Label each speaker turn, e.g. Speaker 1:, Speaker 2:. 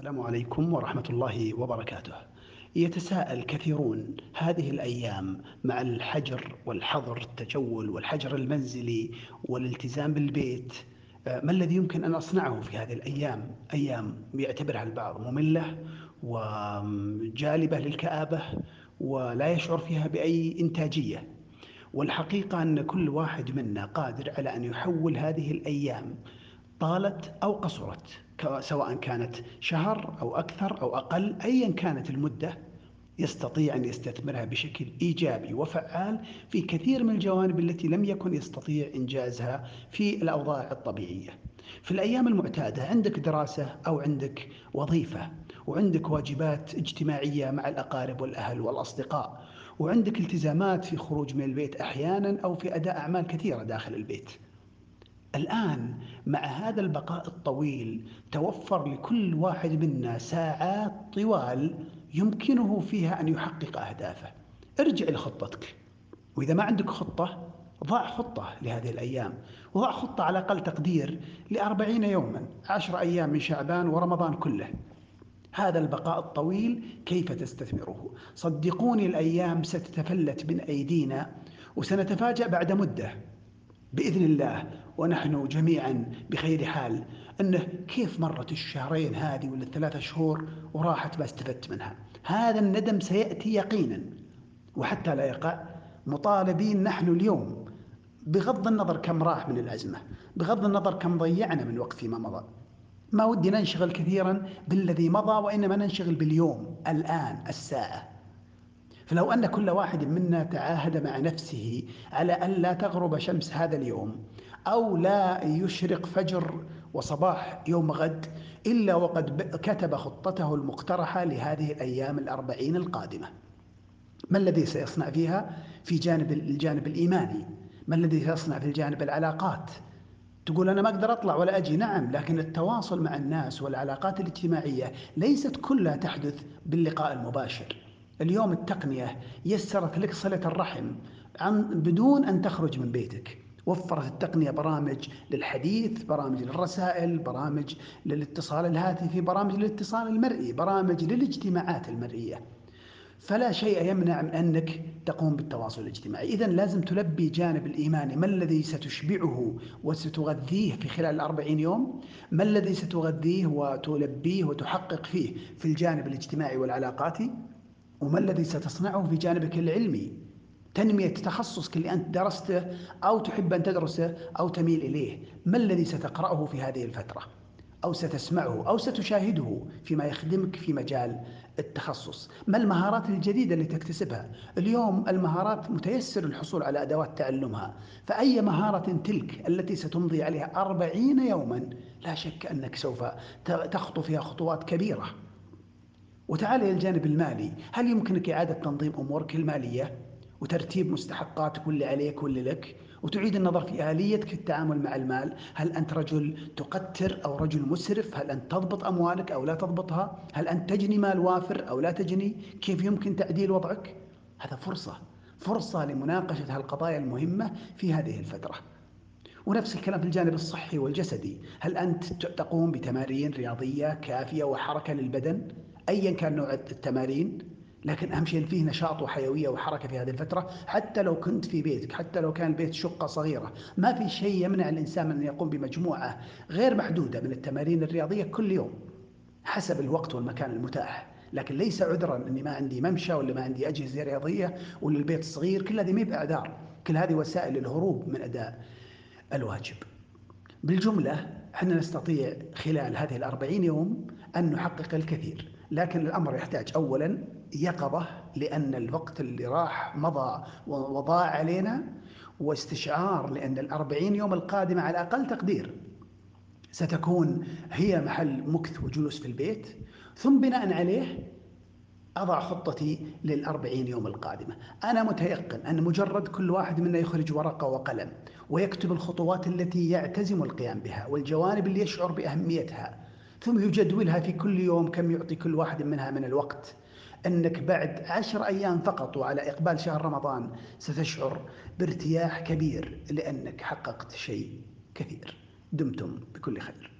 Speaker 1: السلام عليكم ورحمة الله وبركاته. يتساءل كثيرون هذه الأيام مع الحجر والحظر التجول والحجر المنزلي والالتزام بالبيت آه، ما الذي يمكن أن أصنعه في هذه الأيام؟ أيام يعتبرها البعض مملة وجالبة للكآبة ولا يشعر فيها بأي إنتاجية. والحقيقة أن كل واحد منا قادر على أن يحول هذه الأيام طالت أو قصرت سواء كانت شهر أو أكثر أو أقل أيا كانت المدة يستطيع أن يستثمرها بشكل إيجابي وفعال في كثير من الجوانب التي لم يكن يستطيع إنجازها في الأوضاع الطبيعية. في الأيام المعتادة عندك دراسة أو عندك وظيفة وعندك واجبات اجتماعية مع الأقارب والأهل والأصدقاء وعندك التزامات في خروج من البيت أحيانا أو في أداء أعمال كثيرة داخل البيت. الآن مع هذا البقاء الطويل توفر لكل واحد منا ساعات طوال يمكنه فيها أن يحقق أهدافه. ارجع لخطتك وإذا ما عندك خطة ضع خطة لهذه الأيام وضع خطة على أقل تقدير لأربعين يوما عشر أيام من شعبان ورمضان كله. هذا البقاء الطويل كيف تستثمره؟ صدقوني الأيام ستتفلت من أيدينا وسنتفاجأ بعد مدة. بإذن الله ونحن جميعا بخير حال. أنه كيف مرت الشهرين هذه ولا الثلاثة شهور وراحت ما استفدت منها؟ هذا الندم سيأتي يقينا. وحتى لا يقع مطالبين نحن اليوم بغض النظر كم راح من الأزمة بغض النظر كم ضيعنا من وقت فيما مضى. ما ودي ننشغل كثيرا بالذي مضى وإنما ننشغل باليوم الآن الساعة. فلو أن كل واحد منا تعاهد مع نفسه على أن لا تغرب شمس هذا اليوم أو لا يشرق فجر وصباح يوم غد إلا وقد كتب خطته المقترحة لهذه الأيام الأربعين القادمة. ما الذي سيصنع فيها؟ في جانب الجانب الإيماني. ما الذي سيصنع في الجانب العلاقات؟ تقول أنا ما أقدر أطلع ولا أجي. نعم لكن التواصل مع الناس والعلاقات الاجتماعية ليست كلها تحدث باللقاء المباشر. اليوم التقنية يسرت لك صلة الرحم عن بدون أن تخرج من بيتك. وفرت التقنية برامج للحديث برامج للرسائل برامج للاتصال الهاتفي برامج للاتصال المرئي برامج للاجتماعات المرئية. فلا شيء يمنع من أنك تقوم بالتواصل الاجتماعي. إذا لازم تلبي جانب الإيماني ما الذي ستشبعه وستغذيه في خلال الأربعين يوم؟ ما الذي ستغذيه وتلبيه وتحقق فيه في الجانب الاجتماعي والعلاقاتي؟ وما الذي ستصنعه في جانبك العلمي؟ تنمية تخصصك اللي أنت درسته أو تحب أن تدرسه أو تميل إليه. ما الذي ستقرأه في هذه الفترة؟ أو ستسمعه أو ستشاهده فيما يخدمك في مجال التخصص. ما المهارات الجديدة اللي تكتسبها؟ اليوم المهارات متيسر الحصول على أدوات تعلمها. فأي مهارة تلك التي ستمضي عليها أربعين يوما لا شك أنك سوف تخطو فيها خطوات كبيرة. وتعال إلى الجانب المالي. هل يمكنك إعادة تنظيم أمورك المالية وترتيب مستحقاتك واللي عليك واللي لك وتعيد النظر في آليتك في التعامل مع المال؟ هل أنت رجل تقتر أو رجل مسرف؟ هل أنت تضبط أموالك أو لا تضبطها؟ هل أنت تجني مال وافر أو لا تجني؟ كيف يمكن تعديل وضعك؟ هذا فرصة فرصة لمناقشة هالقضايا المهمة في هذه الفترة. ونفس الكلام في الجانب الصحي والجسدي. هل أنت تقوم بتمارين رياضية كافية وحركة للبدن؟ ايا كان نوع التمارين لكن أهم شيء فيه نشاط وحيوية وحركة في هذه الفترة حتى لو كنت في بيتك حتى لو كان البيت شقة صغيرة. ما في شيء يمنع الإنسان من أن يقوم بمجموعة غير محدودة من التمارين الرياضية كل يوم حسب الوقت والمكان المتاح. لكن ليس عذرا إني ما عندي ممشى ولا ما عندي أجهزة رياضية ولا البيت صغير كل هذه ما بإعذار. كل هذه وسائل للهروب من أداء الواجب. بالجملة إحنا نستطيع خلال هذه الأربعين يوم أن نحقق الكثير. لكن الأمر يحتاج أولا يقظة لأن الوقت اللي راح مضى وضاع علينا واستشعار لأن الأربعين يوم القادمة على أقل تقدير ستكون هي محل مكث وجلوس في البيت ثم بناء عليه أضع خطتي للأربعين يوم القادمة. أنا متيقن أن مجرد كل واحد منا يخرج ورقة وقلم ويكتب الخطوات التي يعتزم القيام بها والجوانب اللي يشعر بأهميتها. ثم يجدولها في كل يوم كم يعطي كل واحد منها من الوقت. أنك بعد عشر أيام فقط وعلى إقبال شهر رمضان ستشعر بارتياح كبير لأنك حققت شيء كثير. دمتم بكل خير.